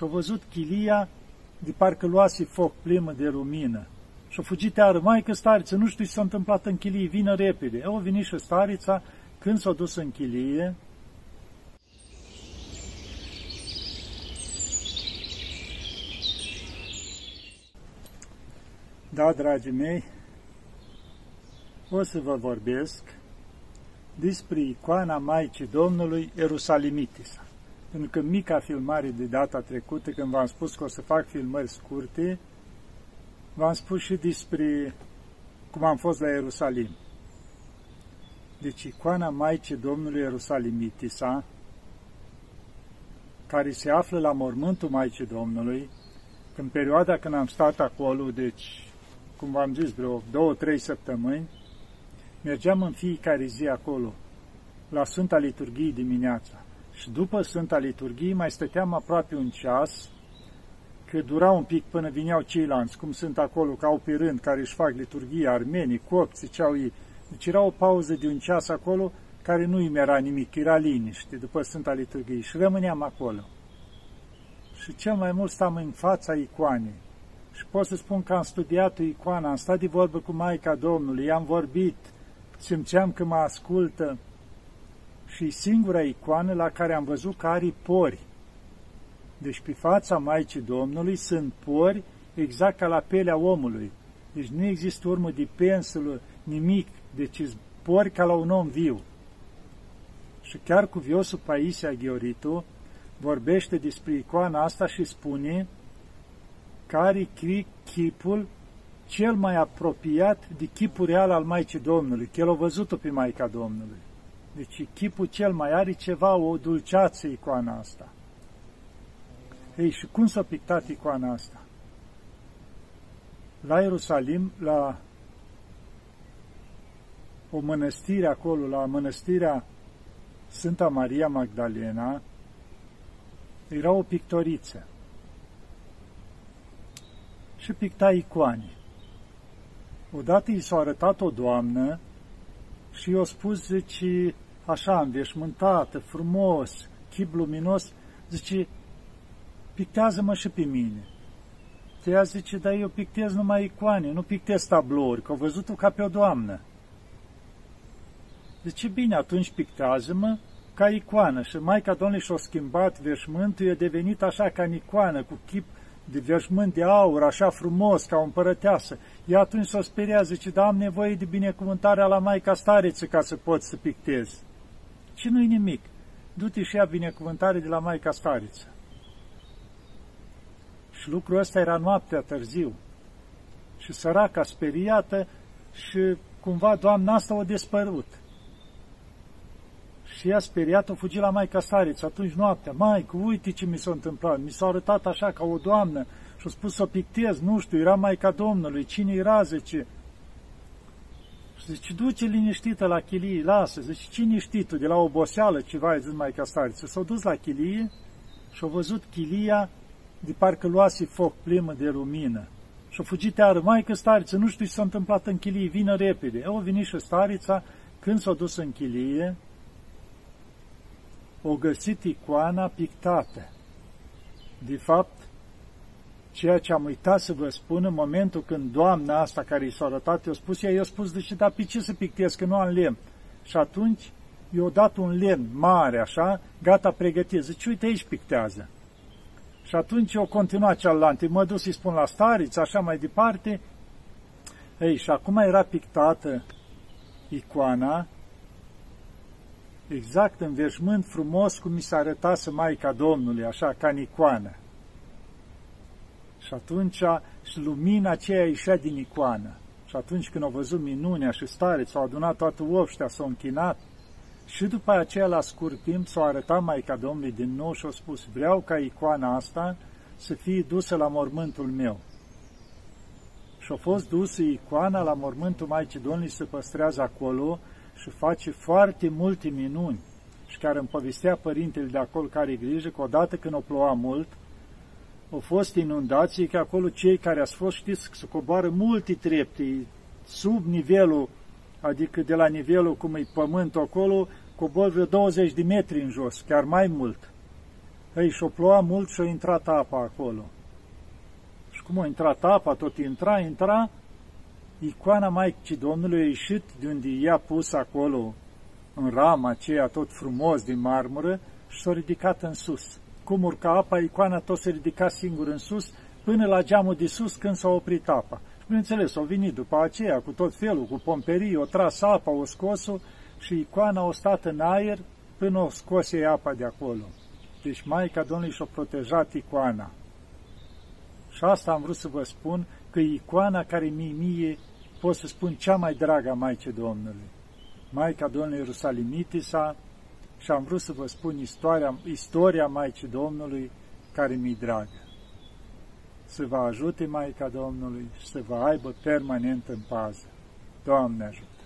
și-a văzut chilia de parcă luase foc plimă de lumină. Și-a fugit iară, mai că stariță, nu știu ce s-a întâmplat în chilie, vină repede. Au venit și starița, când s-a dus în chilie, Da, dragii mei, o să vă vorbesc despre icoana Maicii Domnului Ierusalimitița. Pentru că mica filmare de data trecută, când v-am spus că o să fac filmări scurte, v-am spus și despre cum am fost la Ierusalim. Deci icoana Maicii Domnului Ierusalimitița, care se află la mormântul Maicii Domnului, în perioada când am stat acolo, deci cum v-am zis, vreo două, trei săptămâni, mergeam în fiecare zi acolo, la Sfânta Liturghie dimineața. Și după Sfânta Liturghie mai stăteam aproape un ceas, că dura un pic până vineau ceilalți, cum sunt acolo, ca au pe rând, care își fac liturghie, armenii, copți, ziceau ei. Deci era o pauză de un ceas acolo, care nu îmi era nimic, era liniște după Sfânta Liturghie și rămâneam acolo. Și cel mai mult stam în fața icoanei și pot să spun că am studiat icoana, am stat de vorbă cu Maica Domnului, i-am vorbit, simțeam că mă ascultă și singura icoană la care am văzut că are pori. Deci pe fața Maicii Domnului sunt pori exact ca la pelea omului. Deci nu există urmă de pensulă, nimic, deci pori ca la un om viu. Și chiar cu viosul Paisia Gheoritu vorbește despre icoana asta și spune care chipul cel mai apropiat de chipul real al Maicii Domnului, că el a văzut-o pe Maica Domnului. Deci chipul cel mai are ceva, o dulceață icoana asta. Ei, și cum s-a pictat icoana asta? La Ierusalim, la o mănăstire acolo, la mănăstirea Sfânta Maria Magdalena, era o pictoriță și picta icoane. Odată i s-a arătat o doamnă și i-a spus, zice, așa, înveșmântată, frumos, chip luminos, zice, pictează-mă și pe mine. Ea zice, dar eu pictez numai icoane, nu pictez tablouri, că au văzut-o ca pe o doamnă. Zice, bine, atunci pictează-mă ca icoană. Și Maica Domnului și-a schimbat veșmântul, e devenit așa ca în icoană, cu chip de veșmânt de aur, așa frumos, ca o împărăteasă. Ea atunci s-o speria, zice, da, am nevoie de binecuvântarea la Maica Stareță ca să pot să pictez. Și nu-i nimic. Du-te și ia binecuvântare de la Maica Stareță. Și lucrul ăsta era noaptea târziu. Și săraca speriată și cumva doamna asta o despărut. Și ea speriat, o fugi la Maica Stariță, atunci noaptea, Maică, uite ce mi s-a întâmplat, mi s-a arătat așa ca o doamnă și a spus să o pictez, nu știu, era Maica Domnului, cine era, zice. Și zice, duce liniștită la chilie, lasă, zice, cine știi tu, de la oboseală ceva, ai zis Maica Stariță. S-a dus la chilie și a văzut chilia de parcă luase foc plimă de lumină. Și a fugit iară, Maica Stariță, nu știu ce s-a întâmplat în chilie, vină repede. Au venit și Starița, când s-a dus în chilie, o găsit icoana pictată. De fapt, ceea ce am uitat să vă spun în momentul când doamna asta care i s-a arătat, i-a spus, ea i-a spus, de ce, dar pe ce să pictez, că nu am lemn? Și atunci i-a dat un lemn mare, așa, gata pregătit. Zice, uite, aici pictează. Și atunci o continua cealaltă. Mă duc să-i spun la stariți, așa mai departe. Ei, și acum era pictată icoana exact în veșmânt frumos cum mi s-a arătat Maica Domnului, așa, ca în icoană. Și atunci și lumina aceea ieșea din icoană. Și atunci când au văzut minunea și stare, s-au adunat toată obștea, s-au închinat, și după aceea, la scurt timp, s-au arătat Maica Domnului din nou și au spus, vreau ca icoana asta să fie dusă la mormântul meu. Și a fost dusă icoana la mormântul Maicii Domnului, se păstrează acolo, și face foarte multe minuni. Și care îmi povestea părintele de acolo care grijă că odată când o ploua mult, au fost inundații, că acolo cei care ați fost, știți, să coboară multe trepte sub nivelul, adică de la nivelul cum e pământul acolo, cobor vreo 20 de metri în jos, chiar mai mult. Ei, și-o ploua mult și-a intrat apa acolo. Și cum a intrat apa, tot intra, intra, icoana Maicii Domnului a ieșit de unde i-a pus acolo, în rama aceea tot frumos din marmură, și s-a ridicat în sus. Cum urca apa, icoana tot se ridica singur în sus, până la geamul de sus când s-a oprit apa. Și bineînțeles, au venit după aceea cu tot felul, cu pomperii, o tras apa, o scos-o și icoana a stat în aer până o scose apa de acolo. Deci Maica Domnului și-a protejat icoana. Și asta am vrut să vă spun, că icoana care mie, mie pot să spun cea mai dragă a Maicii Domnului. Maica Domnului Ierusalimitița și am vrut să vă spun istoria, istoria Maicii Domnului care mi-i dragă. Să vă ajute Maica Domnului și să vă aibă permanent în pază. Doamne ajută!